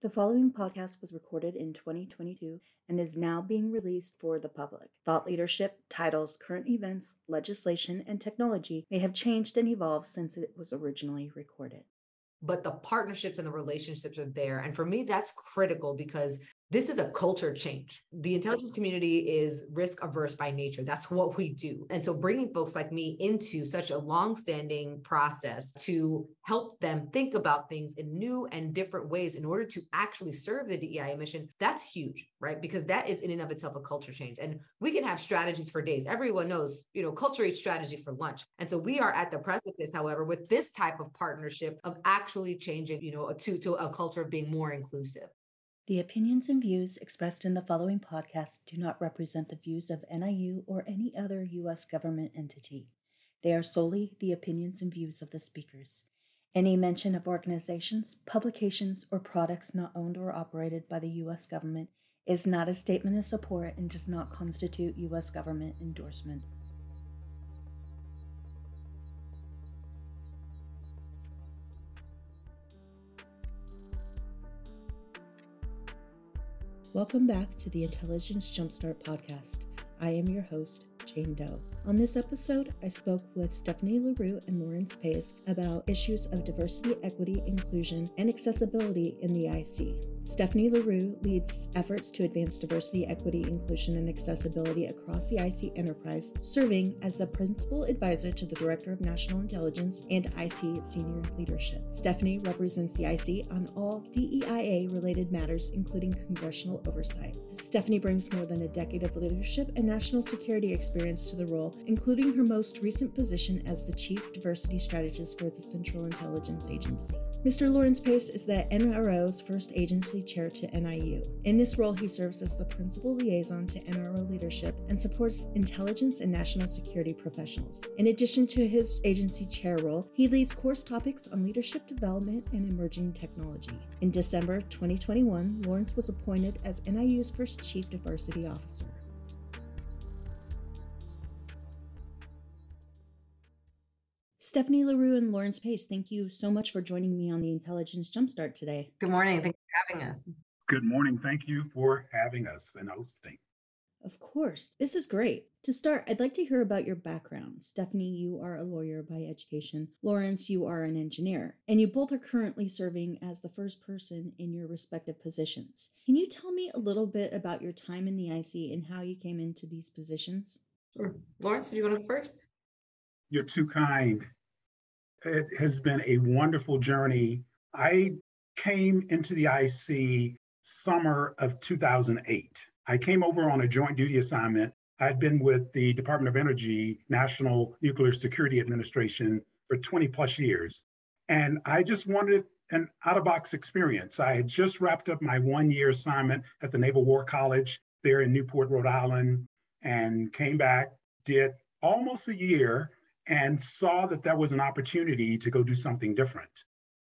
The following podcast was recorded in 2022 and is now being released for the public. Thought leadership, titles, current events, legislation, and technology may have changed and evolved since it was originally recorded but the partnerships and the relationships are there. And for me, that's critical because this is a culture change. The intelligence community is risk averse by nature. That's what we do. And so bringing folks like me into such a long-standing process to help them think about things in new and different ways in order to actually serve the DEI mission, that's huge, right? Because that is in and of itself a culture change. And we can have strategies for days. Everyone knows, you know, culture eats strategy for lunch. And so we are at the precipice, however, with this type of partnership of actually changing, you know, to, to a culture of being more inclusive. The opinions and views expressed in the following podcast do not represent the views of NIU or any other U.S. government entity. They are solely the opinions and views of the speakers. Any mention of organizations, publications, or products not owned or operated by the U.S. government is not a statement of support and does not constitute U.S. government endorsement. Welcome back to the Intelligence Jumpstart podcast. I am your host, Jane Doe. On this episode, I spoke with Stephanie La Rue and Lawrence Pace about issues of diversity, equity, inclusion, and accessibility in the IC. Stephanie La Rue leads efforts to advance diversity, equity, inclusion, and accessibility across the IC enterprise, serving as the principal advisor to the Director of National Intelligence and IC senior leadership. Stephanie represents the IC on all DEIA related matters, including congressional oversight. Stephanie brings more than a decade of leadership and national security experience to the role, including her most recent position as the Chief Diversity Strategist for the Central Intelligence Agency. Mr. Lawrence Pace is the NRO's first agency chair to NIU. In this role, he serves as the principal liaison to NRO leadership and supports intelligence and national security professionals. In addition to his agency chair role, he leads course topics on leadership development and emerging technology. In December 2021, Lawrence was appointed as NIU's first chief diversity officer. Stephanie La Rue and Lawrence Pace, thank you so much for joining me on the Intelligence Jumpstart today. Good morning. Thanks for having us. Good morning. Thank you for having us and hosting. Of course. This is great. To start, I'd like to hear about your background. Stephanie, you are a lawyer by education. Lawrence, you are an engineer. And you both are currently serving as the first person in your respective positions. Can you tell me a little bit about your time in the IC and how you came into these positions? Sure. Lawrence, do you want to go first? You're too kind. It has been a wonderful journey. I came into the IC summer of 2008. I came over on a joint duty assignment. I'd been with the Department of Energy, National Nuclear Security Administration for 20 plus years. And I just wanted an out of box experience. I had just wrapped up my one year assignment at the Naval War College there in Newport, Rhode Island, and came back, did almost a year and saw that that was an opportunity to go do something different.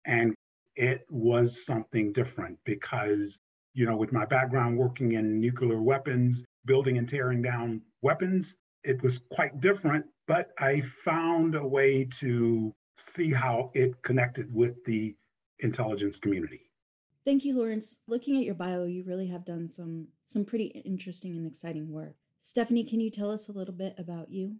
And it was something different because, you know, with my background working in nuclear weapons, building and tearing down weapons, it was quite different. But I found a way to see how it connected with the intelligence community. Thank you, Lawrence. Looking at your bio, you really have done some some pretty interesting and exciting work. Stephanie, can you tell us a little bit about you?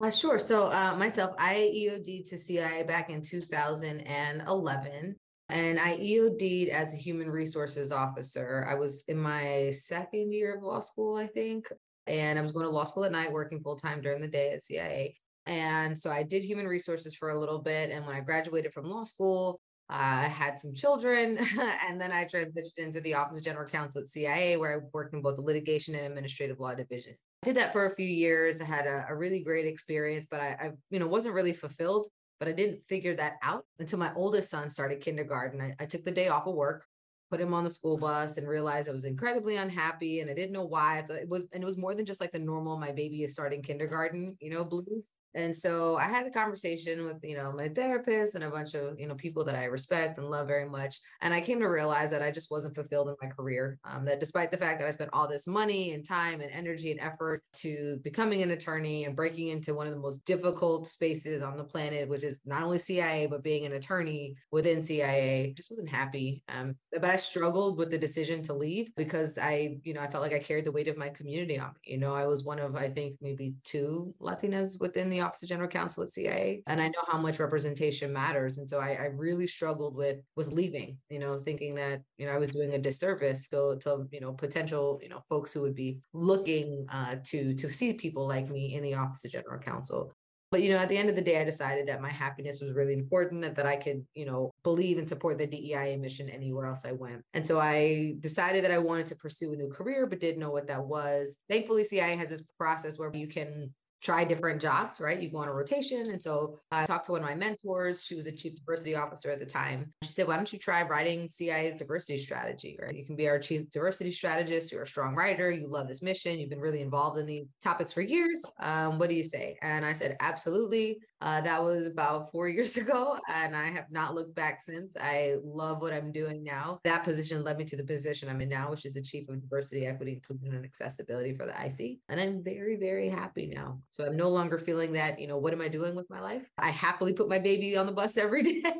Uh, sure. So uh, myself, I EOD to CIA back in 2011. And I EOD'd as a human resources officer. I was in my second year of law school, I think. And I was going to law school at night, working full time during the day at CIA. And so I did human resources for a little bit. And when I graduated from law school, I had some children. and then I transitioned into the Office of General Counsel at CIA, where I worked in both the litigation and administrative law division did that for a few years. I had a, a really great experience, but I, I, you know, wasn't really fulfilled. But I didn't figure that out until my oldest son started kindergarten. I, I took the day off of work, put him on the school bus, and realized I was incredibly unhappy, and I didn't know why. I it was, and it was more than just like the normal "my baby is starting kindergarten," you know, blues. And so I had a conversation with, you know, my therapist and a bunch of, you know, people that I respect and love very much. And I came to realize that I just wasn't fulfilled in my career. Um, that despite the fact that I spent all this money and time and energy and effort to becoming an attorney and breaking into one of the most difficult spaces on the planet, which is not only CIA, but being an attorney within CIA, just wasn't happy. Um, but I struggled with the decision to leave because I, you know, I felt like I carried the weight of my community on me. You know, I was one of, I think, maybe two Latinas within the Office of General Counsel at CIA. And I know how much representation matters. And so I, I really struggled with with leaving, you know, thinking that, you know, I was doing a disservice to, to you know, potential, you know, folks who would be looking uh, to to see people like me in the Office of General Counsel. But you know, at the end of the day, I decided that my happiness was really important and that I could, you know, believe and support the DEI mission anywhere else I went. And so I decided that I wanted to pursue a new career, but didn't know what that was. Thankfully, CIA has this process where you can try different jobs, right? You go on a rotation. And so I talked to one of my mentors. She was a chief diversity officer at the time. She said, why don't you try writing CIA's diversity strategy, right? You can be our chief diversity strategist. You're a strong writer. You love this mission. You've been really involved in these topics for years. Um, what do you say? And I said, absolutely. Uh, that was about four years ago. And I have not looked back since. I love what I'm doing now. That position led me to the position I'm in now, which is the chief of diversity, equity, inclusion, and accessibility for the IC. And I'm very, very happy now. So I'm no longer feeling that, you know, what am I doing with my life? I happily put my baby on the bus every day.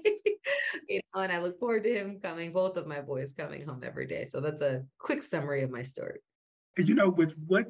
you know, and I look forward to him coming, both of my boys coming home every day. So that's a quick summary of my story. You know, with what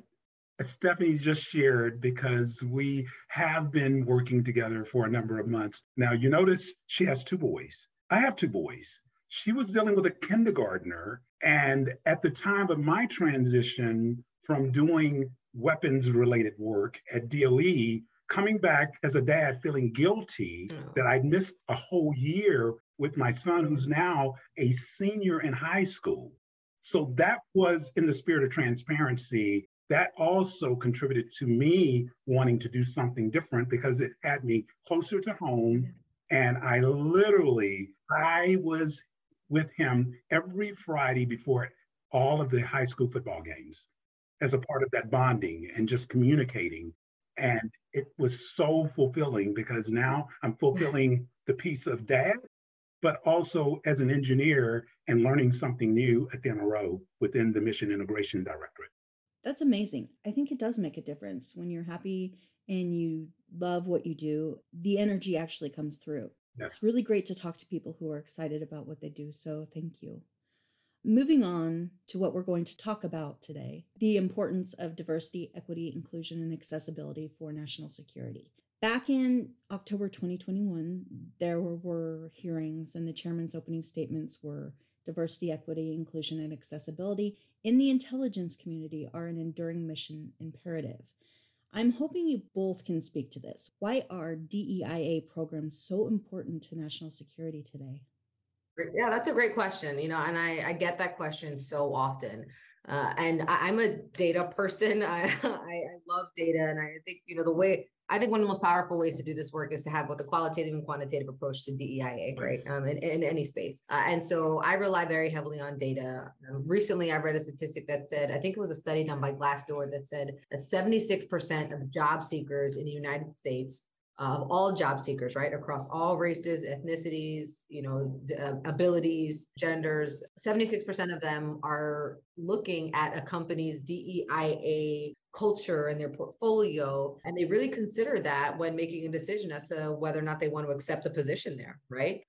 Stephanie just shared, because we have been working together for a number of months. Now, you notice she has two boys. I have two boys. She was dealing with a kindergartner. And at the time of my transition from doing weapons related work at DOE, coming back as a dad feeling guilty oh. that I'd missed a whole year with my son, who's now a senior in high school. So that was in the spirit of transparency. That also contributed to me wanting to do something different because it had me closer to home. And I literally, I was with him every Friday before all of the high school football games as a part of that bonding and just communicating. And it was so fulfilling because now I'm fulfilling the piece of dad, but also as an engineer and learning something new at the NRO within the Mission Integration Directorate. That's amazing. I think it does make a difference when you're happy and you love what you do. The energy actually comes through. Yes. It's really great to talk to people who are excited about what they do. So thank you. Moving on to what we're going to talk about today the importance of diversity, equity, inclusion, and accessibility for national security. Back in October 2021, there were hearings, and the chairman's opening statements were diversity, equity, inclusion, and accessibility in the intelligence community are an enduring mission imperative. I'm hoping you both can speak to this. Why are DEIA programs so important to national security today? Yeah, that's a great question. You know, and I, I get that question so often. Uh, and I, am a data person. I, I, I love data, and I think you know the way I think one of the most powerful ways to do this work is to have both a qualitative and quantitative approach to DEIA, right? Um, in, in any space. Uh, and so I rely very heavily on data. Um, recently, I read a statistic that said, I think it was a study done by Glassdoor that said that 76% of job seekers in the United States of all job seekers, right, across all races, ethnicities, you know, uh, abilities, genders. 76% of them are looking at a company's DEIA culture and their portfolio, and they really consider that when making a decision as to whether or not they want to accept a position there, right?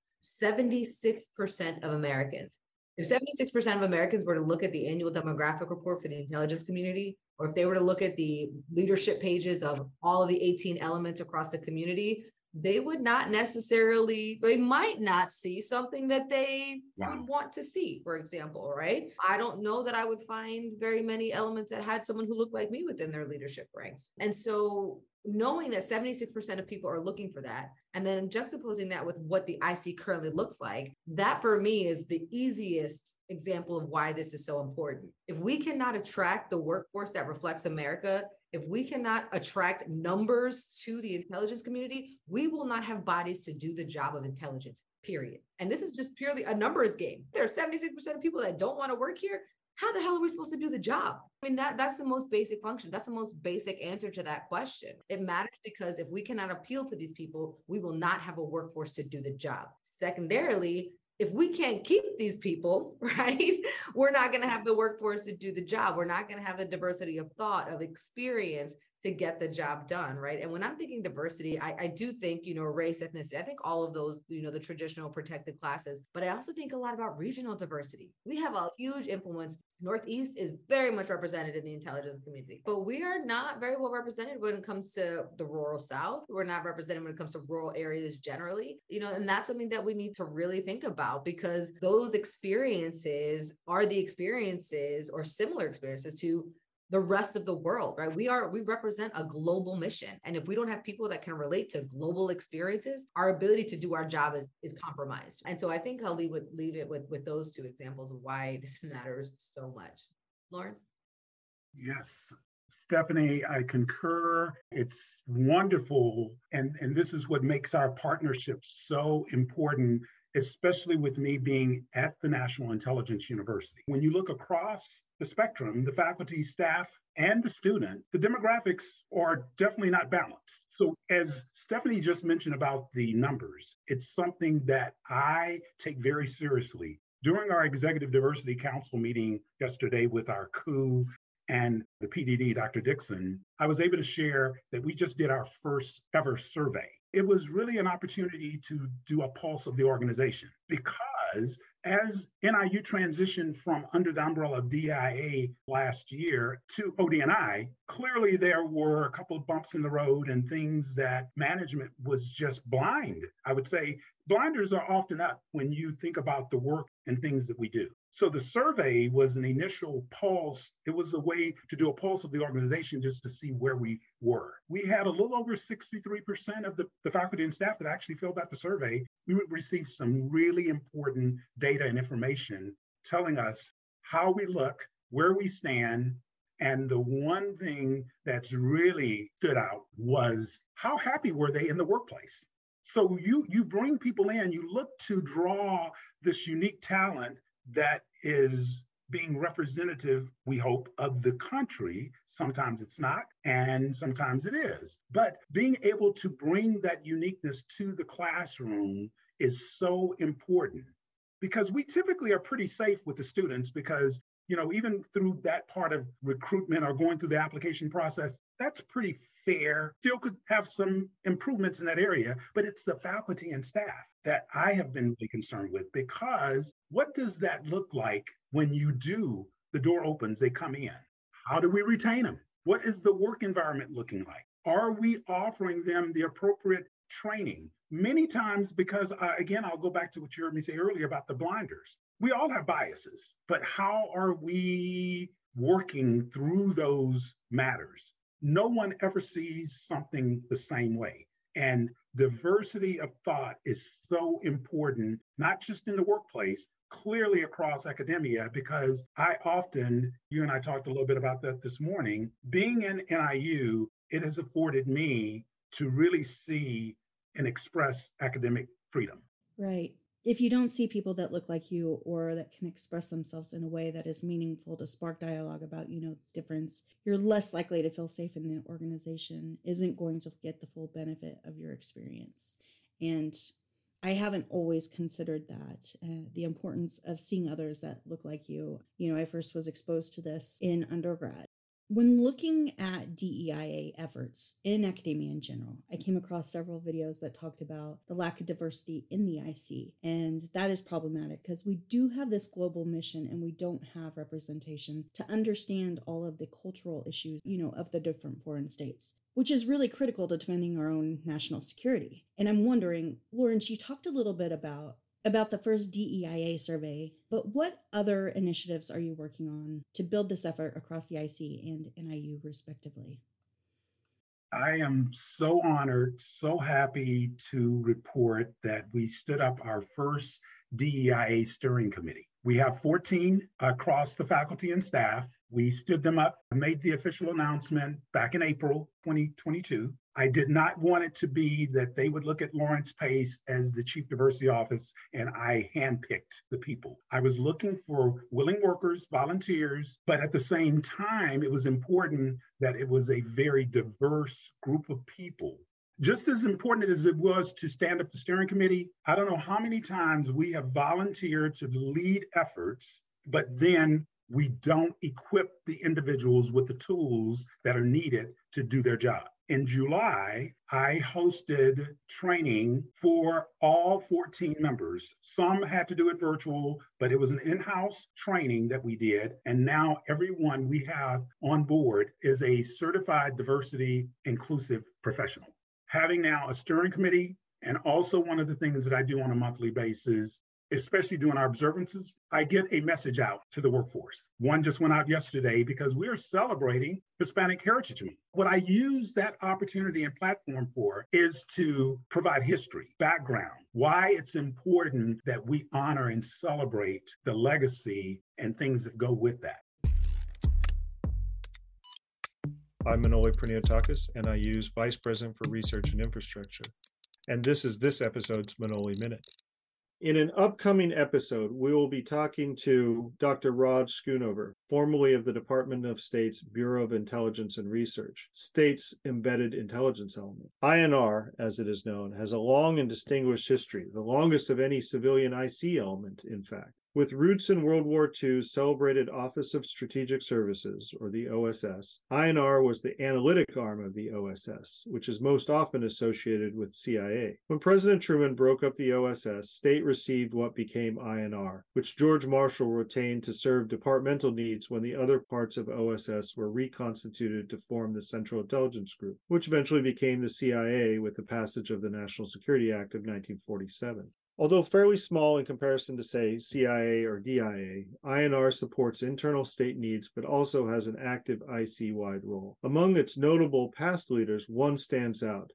76% of Americans. If 76% of Americans were to look at the annual demographic report for the intelligence community, or if they were to look at the leadership pages of all of the 18 elements across the community, they would not necessarily, they might not see something that they wow. would want to see, for example, right? I don't know that I would find very many elements that had someone who looked like me within their leadership ranks. And so knowing that 76% of people are looking for that and then juxtaposing that with what the IC currently looks like, that for me is the easiest example of why this is so important. If we cannot attract the workforce that reflects America, if we cannot attract numbers to the intelligence community, we will not have bodies to do the job of intelligence, period. And this is just purely a numbers game. There are 76% of people that don't want to work here how the hell are we supposed to do the job? I mean, that that's the most basic function. That's the most basic answer to that question. It matters because if we cannot appeal to these people, we will not have a workforce to do the job. Secondarily, if we can't keep these people, right, we're not going to have the workforce to do the job. We're not going to have the diversity of thought, of experience to get the job done, right? And when I'm thinking diversity, I, I do think, you know, race, ethnicity, I think all of those, you know, the traditional protected classes, but I also think a lot about regional diversity. We have a huge influence Northeast is very much represented in the intelligence community, but we are not very well represented when it comes to the rural South. We're not represented when it comes to rural areas generally, you know, and that's something that we need to really think about because those experiences are the experiences or similar experiences to the rest of the world, right? We are, we represent a global mission. And if we don't have people that can relate to global experiences, our ability to do our job is, is compromised. And so I think I'll leave, leave it with, with those two examples of why this matters so much. Lawrence? Yes. Stephanie, I concur. It's wonderful. And, and this is what makes our partnership so important especially with me being at the National Intelligence University. When you look across the spectrum, the faculty, staff, and the student, the demographics are definitely not balanced. So, as Stephanie just mentioned about the numbers, it's something that I take very seriously. During our Executive Diversity Council meeting yesterday with our COO and the PDD, Dr. Dixon, I was able to share that we just did our first ever survey. It was really an opportunity to do a pulse of the organization because as NIU transitioned from under the umbrella of DIA last year to ODNI, clearly there were a couple of bumps in the road and things that management was just blind. I would say blinders are often up when you think about the work and things that we do. So the survey was an initial pulse. It was a way to do a pulse of the organization just to see where we were. We had a little over 63% of the, the faculty and staff that actually filled out the survey. We would receive some really important data and information telling us how we look, where we stand, and the one thing that's really stood out was how happy were they in the workplace? So you you bring people in, you look to draw this unique talent that is being representative, we hope, of the country. Sometimes it's not, and sometimes it is. But being able to bring that uniqueness to the classroom is so important because we typically are pretty safe with the students because you know even through that part of recruitment or going through the application process that's pretty fair still could have some improvements in that area but it's the faculty and staff that I have been really concerned with because what does that look like when you do the door opens, they come in? How do we retain them? What is the work environment looking like? Are we offering them the appropriate training? Many times, because uh, again, I'll go back to what you heard me say earlier about the blinders. We all have biases, but how are we working through those matters? No one ever sees something the same way. And diversity of thought is so important, not just in the workplace, clearly across academia, because I often, you and I talked a little bit about that this morning, being in NIU, it has afforded me to really see and express academic freedom. Right if you don't see people that look like you or that can express themselves in a way that is meaningful to spark dialogue about you know difference you're less likely to feel safe in the organization isn't going to get the full benefit of your experience. And i haven't always considered that uh, the importance of seeing others that look like you. You know i first was exposed to this in undergrad when looking at DEIA efforts in academia in general, I came across several videos that talked about the lack of diversity in the IC. And that is problematic because we do have this global mission and we don't have representation to understand all of the cultural issues, you know, of the different foreign states which is really critical to defending our own national security. And I'm wondering, Lawrence, you talked a little bit about about the first DEIA survey, but what other initiatives are you working on to build this effort across the IC and NIU, respectively? I am so honored, so happy to report that we stood up our first DEIA steering committee. We have 14 across the faculty and staff, We stood them up, made the official announcement back in April 2022. I did not want it to be that they would look at Lawrence Pace as the chief diversity office and I handpicked the people. I was looking for willing workers, volunteers, but at the same time, it was important that it was a very diverse group of people just as important as it was to stand up the steering committee, I don't know how many times we have volunteered to lead efforts, but then we don't equip the individuals with the tools that are needed to do their job. In July, I hosted training for all 14 members. Some had to do it virtual, but it was an in house training that we did. And now everyone we have on board is a certified diversity inclusive professional having now a steering committee and also one of the things that I do on a monthly basis, especially during our observances, I get a message out to the workforce. One just went out yesterday because we are celebrating Hispanic Heritage Month. What I use that opportunity and platform for is to provide history, background, why it's important that we honor and celebrate the legacy and things that go with that. I'm Manoli Priniotakis, and I use Vice President for Research and Infrastructure. And this is this episode's Manoli Minute. In an upcoming episode, we will be talking to Dr. Rod Schoonover, formerly of the Department of State's Bureau of Intelligence and Research, State's Embedded Intelligence Element. INR, as it is known, has a long and distinguished history, the longest of any civilian IC element, in fact. With roots in World War II's celebrated Office of Strategic Services, or the OSS, INR was the analytic arm of the OSS, which is most often associated with CIA. When President Truman broke up the OSS, state received what became INR, which George Marshall retained to serve departmental needs when the other parts of OSS were reconstituted to form the Central Intelligence Group, which eventually became the CIA with the passage of the National Security Act of 1947. Although fairly small in comparison to, say, CIA or DIA, INR supports internal state needs but also has an active IC wide role. Among its notable past leaders, one stands out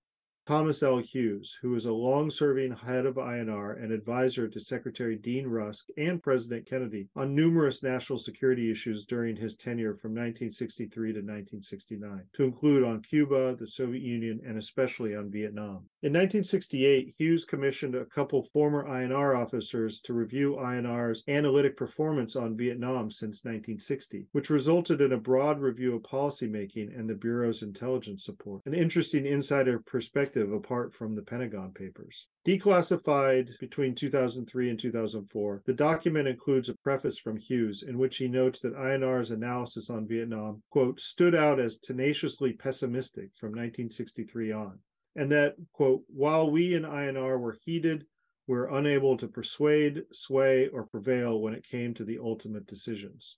Thomas L. Hughes, who was a long serving head of INR and advisor to Secretary Dean Rusk and President Kennedy on numerous national security issues during his tenure from 1963 to 1969, to include on Cuba, the Soviet Union, and especially on Vietnam. In 1968, Hughes commissioned a couple former INR officers to review INR's analytic performance on Vietnam since 1960, which resulted in a broad review of policymaking and the Bureau's intelligence support. An interesting insider perspective apart from the Pentagon Papers. Declassified between 2003 and 2004, the document includes a preface from Hughes in which he notes that INR's analysis on Vietnam, quote, stood out as tenaciously pessimistic from 1963 on, and that, quote, while we in INR were heated, we were unable to persuade, sway, or prevail when it came to the ultimate decisions.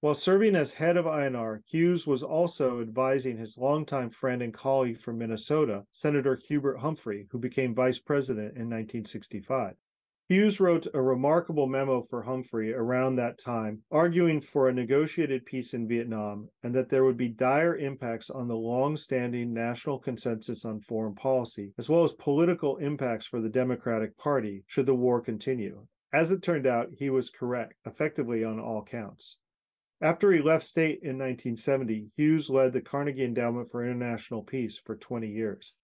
While serving as head of INR, Hughes was also advising his longtime friend and colleague from Minnesota, Senator Hubert Humphrey, who became vice president in 1965. Hughes wrote a remarkable memo for Humphrey around that time, arguing for a negotiated peace in Vietnam and that there would be dire impacts on the long standing national consensus on foreign policy, as well as political impacts for the Democratic Party should the war continue. As it turned out, he was correct, effectively on all counts. After he left state in 1970, Hughes led the Carnegie Endowment for International Peace for 20 years.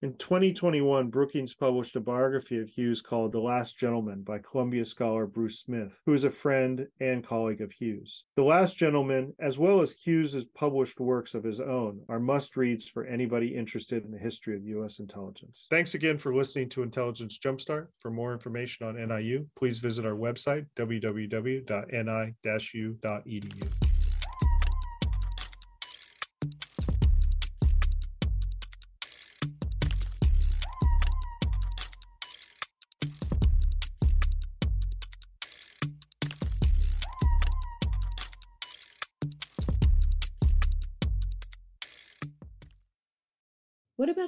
In 2021, Brookings published a biography of Hughes called The Last Gentleman by Columbia scholar Bruce Smith, who is a friend and colleague of Hughes. The Last Gentleman, as well as Hughes's published works of his own, are must reads for anybody interested in the history of U.S. intelligence. Thanks again for listening to Intelligence Jumpstart. For more information on NIU, please visit our website, www.ni-u.edu.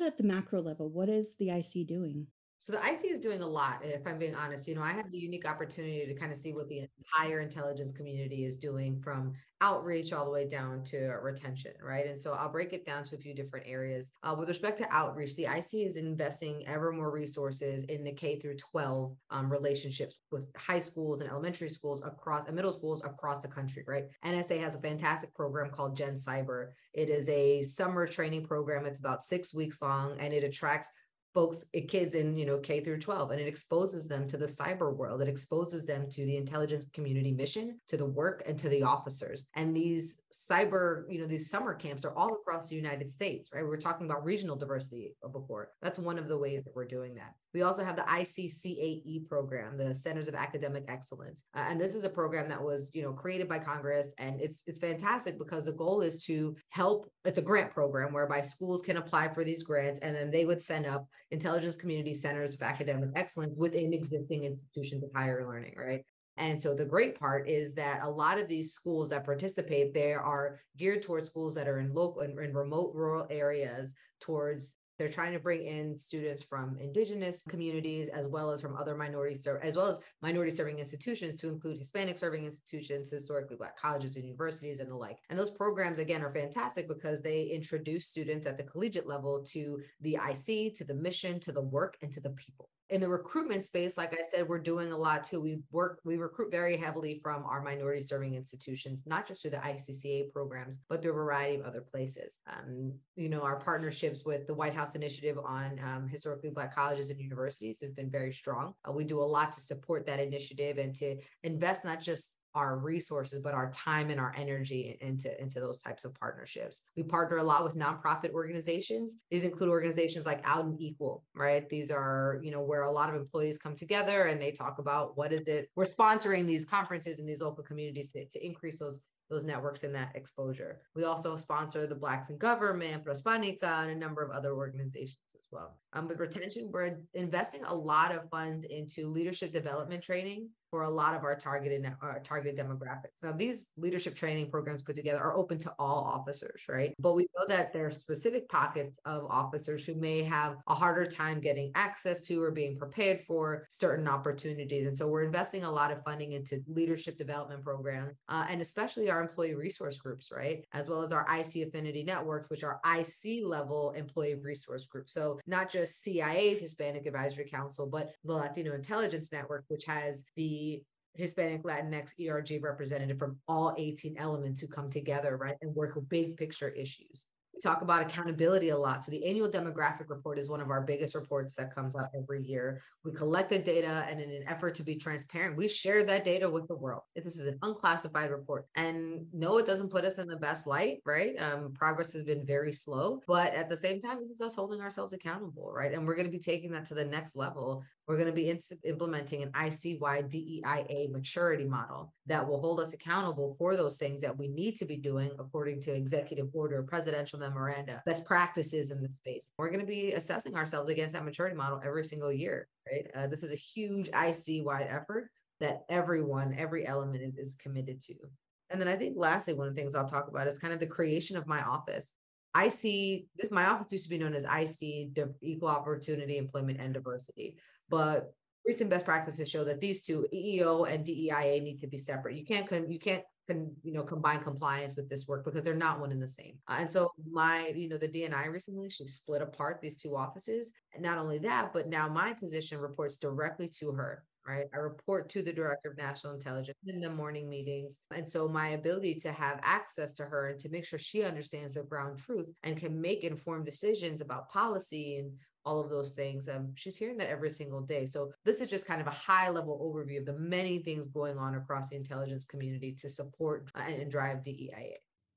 at the macro level? What is the IC doing? So the IC is doing a lot, if I'm being honest. You know, I have the unique opportunity to kind of see what the entire intelligence community is doing from outreach all the way down to retention, right? And so I'll break it down to a few different areas. Uh, with respect to outreach, the IC is investing ever more resources in the K through 12 um, relationships with high schools and elementary schools across and middle schools across the country, right? NSA has a fantastic program called GenCyber. It is a summer training program. It's about six weeks long and it attracts folks eh, kids in you know k through 12 and it exposes them to the cyber world. It exposes them to the intelligence community mission to the work and to the officers. And these cyber you know these summer camps are all across the united states right? We were talking about regional diversity before. That's one of the ways that we're doing that we also have the ICCAE program, the Centers of Academic Excellence, uh, and this is a program that was, you know, created by Congress, and it's it's fantastic because the goal is to help. It's a grant program whereby schools can apply for these grants, and then they would send up intelligence community centers of academic excellence within existing institutions of higher learning, right? And so the great part is that a lot of these schools that participate, they are geared towards schools that are in local and remote rural areas towards they're trying to bring in students from indigenous communities as well as from other minorities, as well as minority serving institutions to include Hispanic serving institutions, historically Black colleges and universities, and the like. And those programs, again, are fantastic because they introduce students at the collegiate level to the IC, to the mission, to the work, and to the people in the recruitment space, like I said, we're doing a lot too. We work, we recruit very heavily from our minority serving institutions, not just through the ICCA programs, but through a variety of other places. Um, you know, our partnerships with the White House Initiative on um, historically Black colleges and universities has been very strong. Uh, we do a lot to support that initiative and to invest not just our resources, but our time and our energy into, into those types of partnerships. We partner a lot with nonprofit organizations. These include organizations like Out and Equal, right? These are, you know, where a lot of employees come together and they talk about what is it. We're sponsoring these conferences in these local communities to, to increase those those networks and that exposure. We also sponsor the Blacks in Government, Prospanica, and a number of other organizations as well. Um, with retention, we're investing a lot of funds into leadership development training for a lot of our targeted our targeted demographics. Now, these leadership training programs put together are open to all officers, right? But we know that there are specific pockets of officers who may have a harder time getting access to or being prepared for certain opportunities. And so we're investing a lot of funding into leadership development programs, uh, and especially our employee resource groups, right? As well as our IC affinity networks, which are IC level employee resource groups. So not just CIA, Hispanic Advisory Council, but the Latino Intelligence Network, which has the Hispanic, Latinx, ERG representative from all 18 elements who come together, right, and work with big picture issues talk about accountability a lot. So the annual demographic report is one of our biggest reports that comes out every year. We collect the data and in an effort to be transparent, we share that data with the world. This is an unclassified report. And no, it doesn't put us in the best light, right? Um, progress has been very slow, but at the same time, this is us holding ourselves accountable, right? And we're going to be taking that to the next level. We're going to be in- implementing an ICY DEIA maturity model that will hold us accountable for those things that we need to be doing according to executive order, presidential memoranda, best practices in the space. We're going to be assessing ourselves against that maturity model every single year, right? Uh, this is a huge IC wide effort that everyone, every element is, is committed to. And then I think lastly, one of the things I'll talk about is kind of the creation of my office. I see this, my office used to be known as IC, Equal Opportunity Employment and Diversity. But recent best practices show that these two EEO and DEIA need to be separate. You can't you can't can you know combine compliance with this work because they're not one and the same. Uh, and so my you know the DNI recently she split apart these two offices. And not only that, but now my position reports directly to her. Right. I report to the director of national intelligence in the morning meetings. And so my ability to have access to her and to make sure she understands the ground truth and can make informed decisions about policy and all of those things. Um, she's hearing that every single day. So this is just kind of a high level overview of the many things going on across the intelligence community to support uh, and drive DEIA.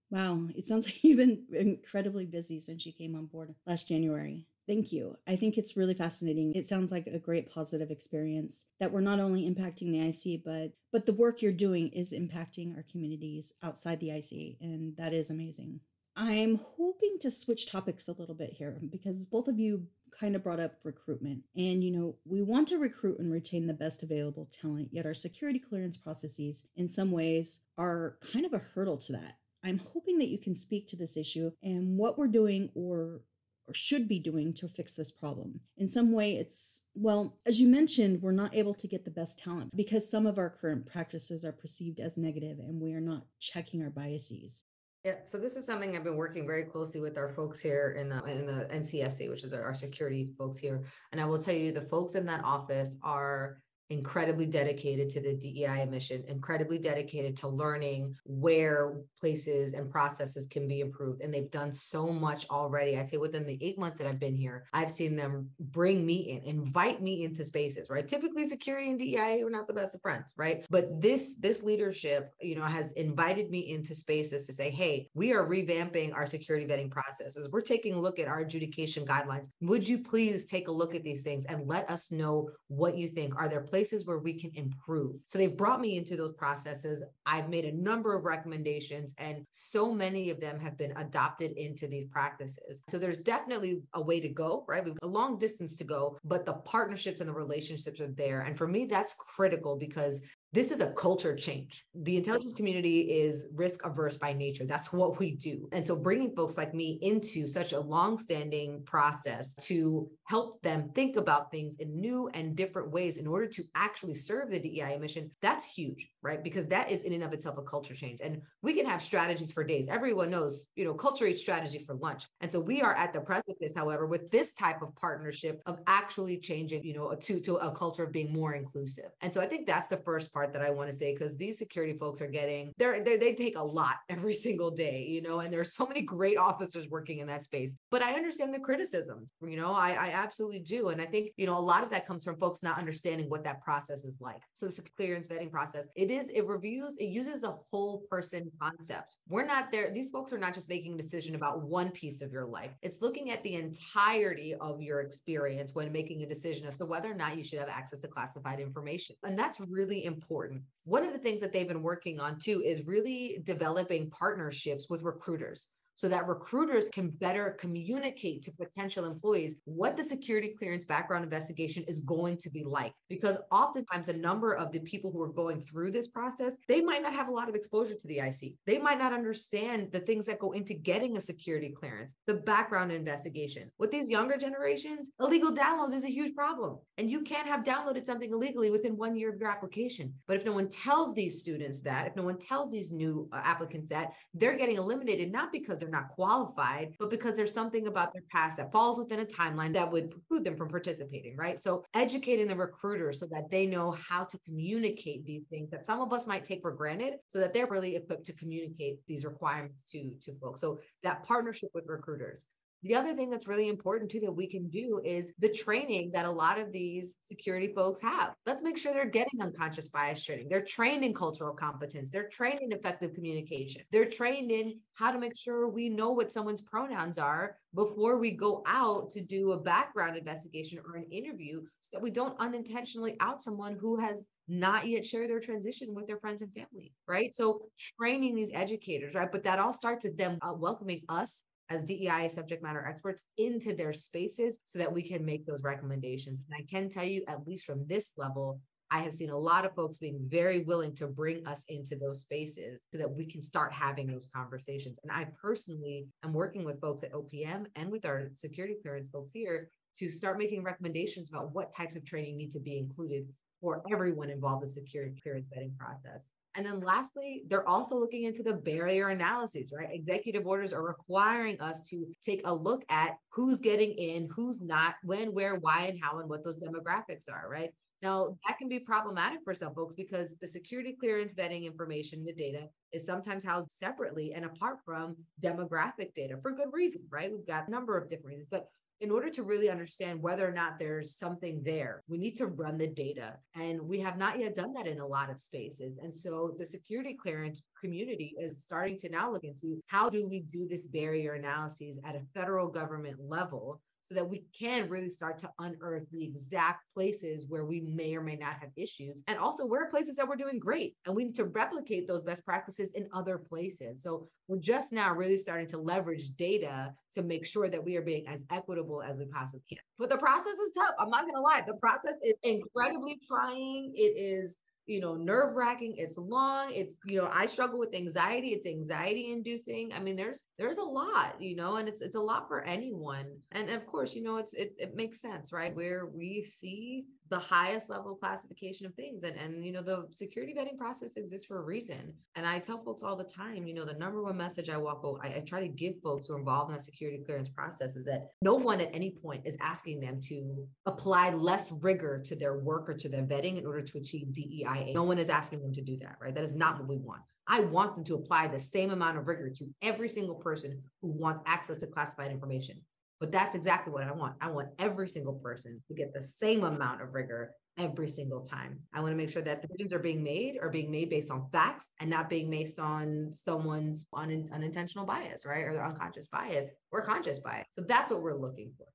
Wow, it sounds like you've been incredibly busy since you came on board last January. Thank you. I think it's really fascinating. It sounds like a great positive experience that we're not only impacting the IC, but but the work you're doing is impacting our communities outside the IC, and that is amazing. I'm hoping to switch topics a little bit here because both of you kind of brought up recruitment. And, you know, we want to recruit and retain the best available talent, yet our security clearance processes, in some ways, are kind of a hurdle to that. I'm hoping that you can speak to this issue and what we're doing or or should be doing to fix this problem. In some way, it's, well, as you mentioned, we're not able to get the best talent because some of our current practices are perceived as negative and we are not checking our biases. Yeah, so this is something I've been working very closely with our folks here in the, in the NCSC, which is our, our security folks here. And I will tell you, the folks in that office are incredibly dedicated to the DEI mission, incredibly dedicated to learning where places and processes can be improved. And they've done so much already. I'd say within the eight months that I've been here, I've seen them bring me in, invite me into spaces, right? Typically security and DEI are not the best of friends, right? But this, this leadership, you know, has invited me into spaces to say, hey, we are revamping our security vetting processes. We're taking a look at our adjudication guidelines. Would you please take a look at these things and let us know what you think? Are there places places where we can improve. So they've brought me into those processes. I've made a number of recommendations, and so many of them have been adopted into these practices. So there's definitely a way to go, right? We've a long distance to go, but the partnerships and the relationships are there. And for me, that's critical because this is a culture change. The intelligence community is risk averse by nature. That's what we do. And so bringing folks like me into such a long-standing process to help them think about things in new and different ways in order to actually serve the DEI mission, that's huge, right? Because that is in and of itself a culture change. And we can have strategies for days. Everyone knows, you know, culture eats strategy for lunch. And so we are at the precipice, however, with this type of partnership of actually changing, you know, to, to a culture of being more inclusive. And so I think that's the first part that I want to say because these security folks are getting they're, they're they take a lot every single day, you know, and there's so many great officers working in that space. But I understand the criticism, you know, I, I absolutely do. And I think, you know, a lot of that comes from folks not understanding what that process is like. So it's a clearance vetting process. It is, it reviews, it uses a whole person concept. We're not there. These folks are not just making a decision about one piece of your life. It's looking at the entirety of your experience when making a decision as to whether or not you should have access to classified information. And that's really important. One of the things that they've been working on too is really developing partnerships with recruiters so that recruiters can better communicate to potential employees what the security clearance background investigation is going to be like. Because oftentimes, a number of the people who are going through this process, they might not have a lot of exposure to the IC. They might not understand the things that go into getting a security clearance, the background investigation. With these younger generations, illegal downloads is a huge problem. And you can't have downloaded something illegally within one year of your application. But if no one tells these students that, if no one tells these new uh, applicants that, they're getting eliminated not because they're not qualified, but because there's something about their past that falls within a timeline that would preclude them from participating, right? So educating the recruiter so that they know how to communicate these things that some of us might take for granted so that they're really equipped to communicate these requirements to, to folks. So that partnership with recruiters. The other thing that's really important too that we can do is the training that a lot of these security folks have. Let's make sure they're getting unconscious bias training. They're trained in cultural competence. They're trained in effective communication. They're trained in how to make sure we know what someone's pronouns are before we go out to do a background investigation or an interview so that we don't unintentionally out someone who has not yet shared their transition with their friends and family, right? So training these educators, right? But that all starts with them uh, welcoming us as DEI subject matter experts into their spaces so that we can make those recommendations. And I can tell you, at least from this level, I have seen a lot of folks being very willing to bring us into those spaces so that we can start having those conversations. And I personally am working with folks at OPM and with our security clearance folks here to start making recommendations about what types of training need to be included for everyone involved in the security clearance vetting process. And then lastly, they're also looking into the barrier analyses, right? Executive orders are requiring us to take a look at who's getting in, who's not, when, where, why, and how, and what those demographics are, right? Now, that can be problematic for some folks because the security clearance vetting information, the data, is sometimes housed separately and apart from demographic data for good reason, right? We've got a number of different reasons, but in order to really understand whether or not there's something there, we need to run the data. And we have not yet done that in a lot of spaces. And so the security clearance community is starting to now look into how do we do this barrier analyses at a federal government level that we can really start to unearth the exact places where we may or may not have issues. And also, where are places that we're doing great? And we need to replicate those best practices in other places. So we're just now really starting to leverage data to make sure that we are being as equitable as we possibly can. But the process is tough. I'm not going to lie. The process is incredibly trying. It is you know, nerve wracking. It's long. It's, you know, I struggle with anxiety. It's anxiety inducing. I mean, there's, there's a lot, you know, and it's, it's a lot for anyone. And of course, you know, it's, it, it makes sense, right? Where we see the highest level classification of things. And, and, you know, the security vetting process exists for a reason. And I tell folks all the time, you know, the number one message I walk, I, I try to give folks who are involved in that security clearance process is that no one at any point is asking them to apply less rigor to their work or to their vetting in order to achieve DEIA. No one is asking them to do that, right? That is not what we want. I want them to apply the same amount of rigor to every single person who wants access to classified information. But that's exactly what I want. I want every single person to get the same amount of rigor every single time. I want to make sure that decisions are being made are being made based on facts and not being based on someone's un- unintentional bias, right? Or their unconscious bias or conscious bias. So that's what we're looking for.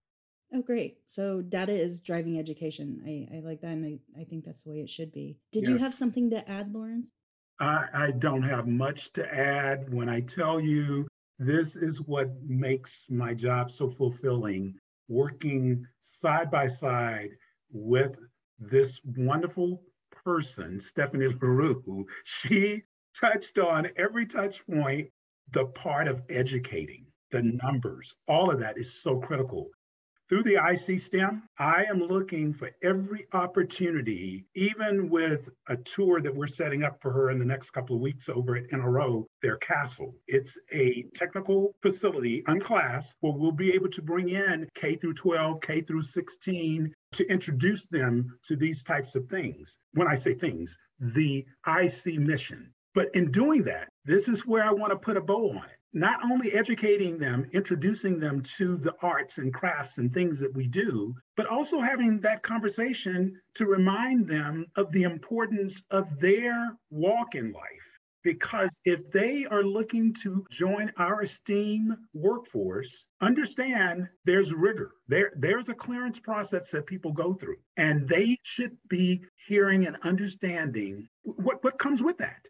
Oh, great. So data is driving education. I, I like that. And I, I think that's the way it should be. Did yes. you have something to add, Lawrence? I, I don't have much to add. When I tell you this is what makes my job so fulfilling, working side by side with this wonderful person, Stephanie La Rue. She touched on every touch point, the part of educating, the numbers, all of that is so critical. Through the IC STEM, I am looking for every opportunity, even with a tour that we're setting up for her in the next couple of weeks over at NRO, their castle. It's a technical facility, unclassed, where we'll be able to bring in K through 12, K through 16 to introduce them to these types of things. When I say things, the IC mission. But in doing that, this is where I want to put a bow on it not only educating them, introducing them to the arts and crafts and things that we do, but also having that conversation to remind them of the importance of their walk in life. Because if they are looking to join our STEAM workforce, understand there's rigor. There, there's a clearance process that people go through, and they should be hearing and understanding what, what comes with that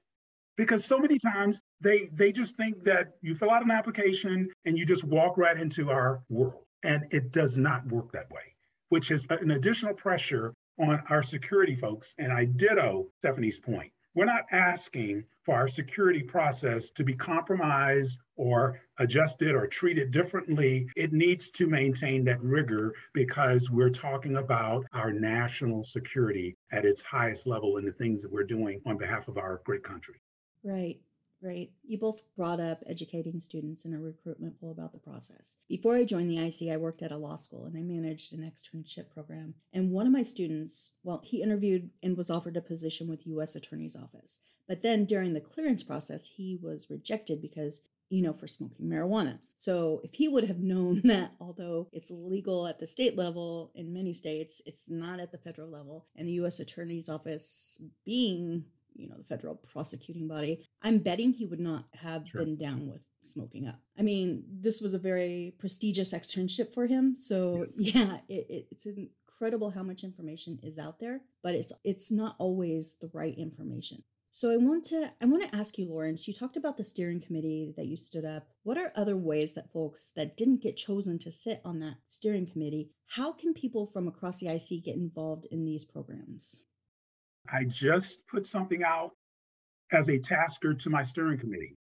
because so many times they they just think that you fill out an application and you just walk right into our world and it does not work that way which is an additional pressure on our security folks and i ditto stephanie's point we're not asking for our security process to be compromised or adjusted or treated differently. It needs to maintain that rigor because we're talking about our national security at its highest level and the things that we're doing on behalf of our great country. Right, right. You both brought up educating students in a recruitment pool about the process. Before I joined the IC, I worked at a law school and I managed an externship program. And one of my students, well, he interviewed and was offered a position with U.S. Attorney's Office. But then during the clearance process, he was rejected because you know, for smoking marijuana. So if he would have known that although it's legal at the state level in many states, it's not at the federal level, and the US Attorney's Office being you know, the federal prosecuting body, I'm betting he would not have sure. been down with smoking up. I mean, this was a very prestigious externship for him. So yes. yeah, it, it, it's incredible how much information is out there, but it's it's not always the right information. So I want to I want to ask you, Lawrence. You talked about the steering committee that you stood up. What are other ways that folks that didn't get chosen to sit on that steering committee? How can people from across the IC get involved in these programs? I just put something out as a tasker to my steering committee.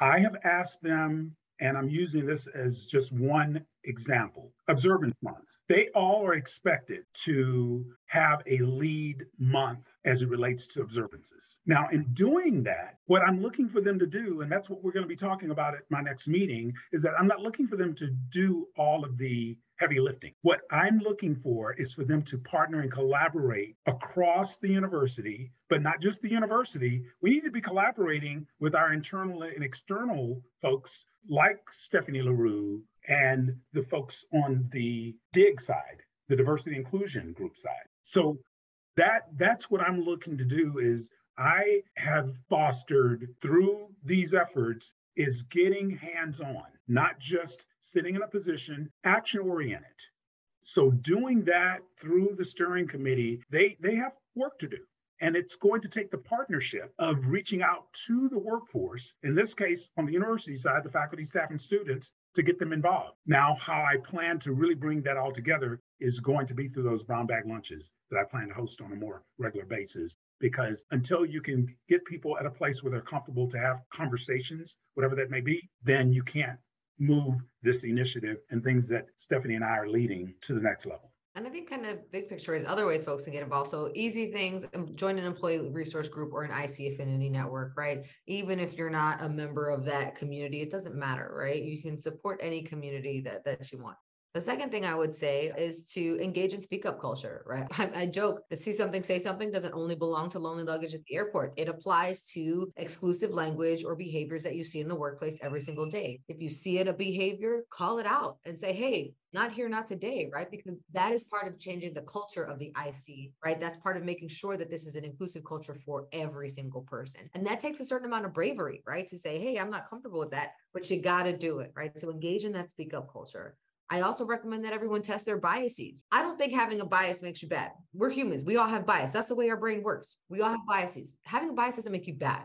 I have asked them, and I'm using this as just one example observance months. They all are expected to have a lead month as it relates to observances. Now, in doing that, what I'm looking for them to do, and that's what we're going to be talking about at my next meeting, is that I'm not looking for them to do all of the heavy lifting. What I'm looking for is for them to partner and collaborate across the university, but not just the university. We need to be collaborating with our internal and external folks like Stephanie La Rue and the folks on the DIG side, the diversity inclusion group side. So that that's what I'm looking to do is I have fostered through these efforts is getting hands on, not just sitting in a position, action oriented. So doing that through the steering committee, they they have work to do. And it's going to take the partnership of reaching out to the workforce, in this case, on the university side, the faculty, staff, and students, to get them involved. Now, how I plan to really bring that all together is going to be through those brown bag lunches that I plan to host on a more regular basis. Because until you can get people at a place where they're comfortable to have conversations, whatever that may be, then you can't move this initiative and things that Stephanie and I are leading to the next level. And I think kind of big picture is other ways folks can get involved. So easy things, um, join an employee resource group or an IC affinity network, right? Even if you're not a member of that community, it doesn't matter, right? You can support any community that, that you want. The second thing I would say is to engage in speak up culture, right? I, I, joke that see something, say something doesn't only belong to lonely luggage at the airport. It applies to exclusive language or behaviors that you see in the workplace every single day. If you see it a behavior, call it out and say, hey, not here, not today, right? Because that is part of changing the culture of the IC, right? That's part of making sure that this is an inclusive culture for every single person. And that takes a certain amount of bravery, right? To say, hey, I'm not comfortable with that, but you got to do it, right? So engage in that speak up culture. I also recommend that everyone test their biases. I don't think having a bias makes you bad. We're humans. We all have bias. That's the way our brain works. We all have biases. Having a bias doesn't make you bad.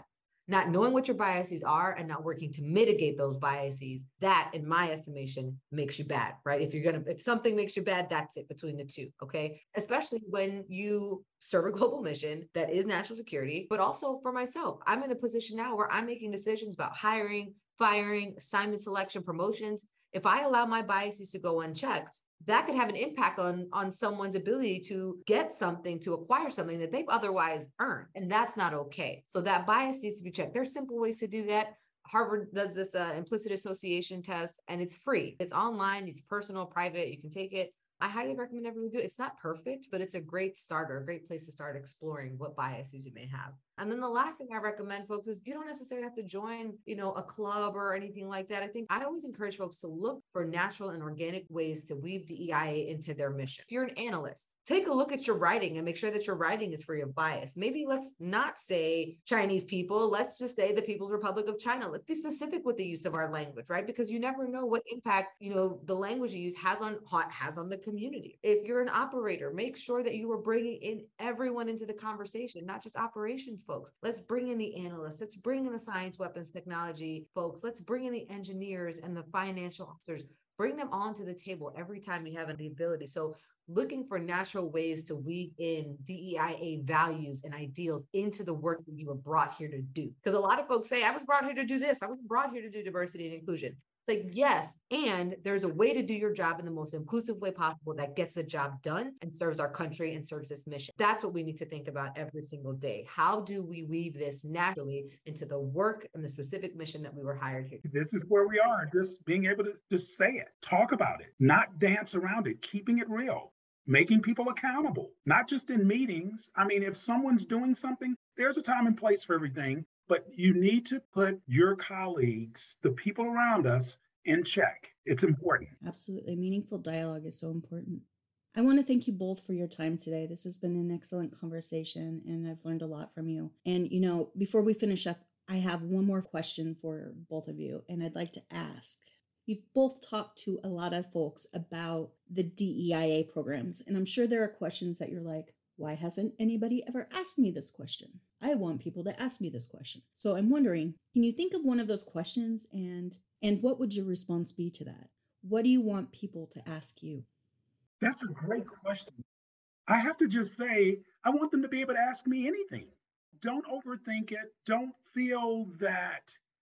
Not knowing what your biases are and not working to mitigate those biases, that, in my estimation, makes you bad, right? If you're gonna, if something makes you bad, that's it between the two. Okay. Especially when you serve a global mission that is national security, but also for myself, I'm in a position now where I'm making decisions about hiring, firing, assignment selection, promotions if I allow my biases to go unchecked, that could have an impact on on someone's ability to get something to acquire something that they've otherwise earned and that's not okay. So that bias needs to be checked. There's simple ways to do that. Harvard does this uh, implicit association test and it's free. It's online it's personal private you can take it. I highly recommend everyone do it. It's not perfect, but it's a great starter, a great place to start exploring what biases you may have. And then the last thing I recommend folks is you don't necessarily have to join, you know, a club or anything like that. I think I always encourage folks to look for natural and organic ways to weave DEI into their mission. If you're an analyst, take a look at your writing and make sure that your writing is free of bias. Maybe let's not say Chinese people, let's just say the People's Republic of China. Let's be specific with the use of our language, right? Because you never know what impact, you know, the language you use has on has on the community. If you're an operator, make sure that you are bringing in everyone into the conversation, not just operations folks. Let's bring in the analysts. Let's bring in the science, weapons, technology folks. Let's bring in the engineers and the financial officers. Bring them all to the table every time you have the ability. So looking for natural ways to weave in DEIA values and ideals into the work that you were brought here to do. Because a lot of folks say, I was brought here to do this. I was brought here to do diversity and inclusion. It's like, yes, and there's a way to do your job in the most inclusive way possible that gets the job done and serves our country and serves this mission. That's what we need to think about every single day. How do we weave this naturally into the work and the specific mission that we were hired here? This is where we are, just being able to just say it, talk about it, not dance around it, keeping it real making people accountable, not just in meetings. I mean, if someone's doing something, there's a time and place for everything. But you need to put your colleagues, the people around us, in check. It's important. Absolutely. Meaningful dialogue is so important. I want to thank you both for your time today. This has been an excellent conversation and I've learned a lot from you. And, you know, before we finish up, I have one more question for both of you, and I'd like to ask. You've both talked to a lot of folks about the DEIA programs, and I'm sure there are questions that you're like, why hasn't anybody ever asked me this question? I want people to ask me this question. So I'm wondering, can you think of one of those questions and and what would your response be to that? What do you want people to ask you? That's a great question. I have to just say, I want them to be able to ask me anything. Don't overthink it. Don't feel that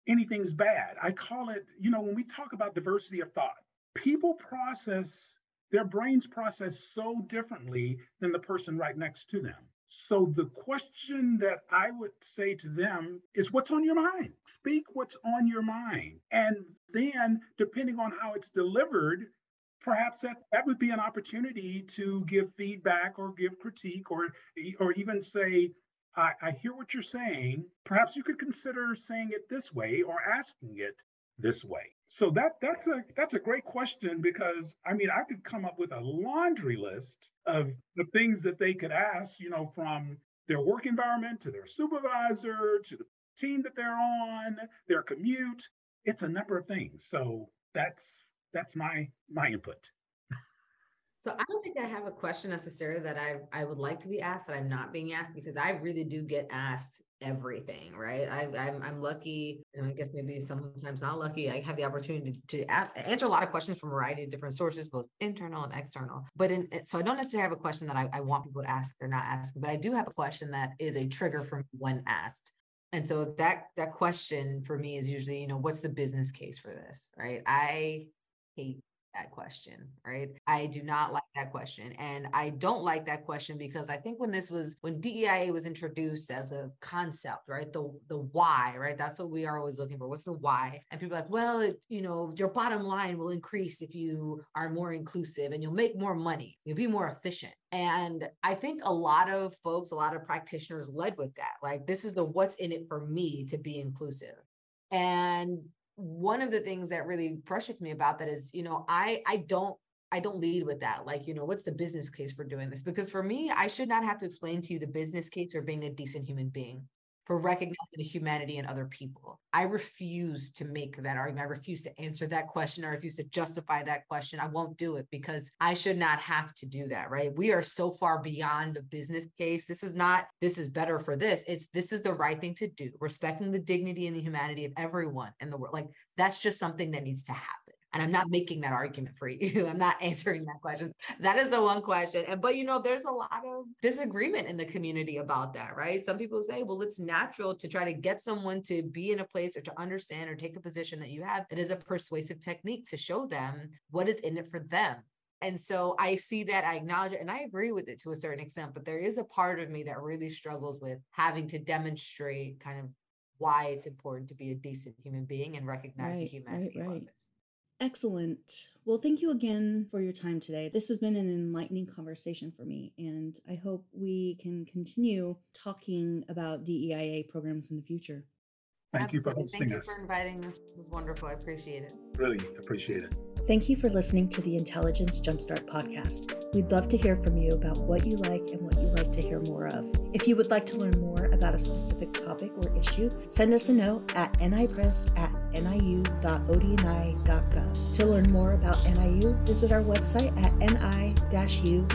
anything's bad. I call it, you know, when we talk about diversity of thought, people process their brains process so differently than the person right next to them. So the question that I would say to them is what's on your mind? Speak what's on your mind. And then depending on how it's delivered, perhaps that, that would be an opportunity to give feedback or give critique or or even say, I, I hear what you're saying. Perhaps you could consider saying it this way or asking it this way. So that that's a that's a great question because I mean I could come up with a laundry list of the things that they could ask, you know, from their work environment to their supervisor to the team that they're on, their commute. It's a number of things. So that's that's my my input. So I don't think I have a question necessarily that I I would like to be asked that I'm not being asked because I really do get asked everything, right? I, I'm I'm lucky, and I guess maybe sometimes not lucky. I have the opportunity to, to a- answer a lot of questions from a variety of different sources, both internal and external. But in so I don't necessarily have a question that I, I want people to ask. They're not asking, but I do have a question that is a trigger for me when asked. And so that that question for me is usually, you know, what's the business case for this, right? I hate that question, right? I do not like that question. And I don't like that question because I think when this was when DEIA was introduced as a concept, right? The the why, right? That's what we are always looking for. What's the why? And people are like, well, it, you know, your bottom line will increase if you are more inclusive and you'll make more money. You'll be more efficient. And I think a lot of folks, a lot of practitioners led with that. Like, this is the what's in it for me to be inclusive. And one of the things that really frustrates me about that is, you know, I I don't I don't lead with that. Like, you know, what's the business case for doing this? Because for me, I should not have to explain to you the business case for being a decent human being for recognizing the humanity in other people. I refuse to make that argument. I refuse to answer that question. I refuse to justify that question. I won't do it because I should not have to do that, right? We are so far beyond the business case. This is not, this is better for this. It's, this is the right thing to do, respecting the dignity and the humanity of everyone in the world. Like, that's just something that needs to happen. And I'm not making that argument for you. I'm not answering that question. That is the one question. And but you know, there's a lot of disagreement in the community about that, right? Some people say, well, it's natural to try to get someone to be in a place or to understand or take a position that you have. It is a persuasive technique to show them what is in it for them. And so I see that, I acknowledge it, and I agree with it to a certain extent. But there is a part of me that really struggles with having to demonstrate kind of why it's important to be a decent human being and recognize the humanity right, right. Others. Excellent. Well, thank you again for your time today. This has been an enlightening conversation for me, and I hope we can continue talking about DEIA programs in the future. Thank you for Absolutely. hosting Thank you for inviting us. This was wonderful. I appreciate it. Really appreciate it. Thank you for listening to the Intelligence Jumpstart podcast. We'd love to hear from you about what you like and what you'd like to hear more of. If you would like to learn more about a specific topic or issue, send us a note at nipress at niu.odni.gov. To learn more about NIU, visit our website at ni-u.edu.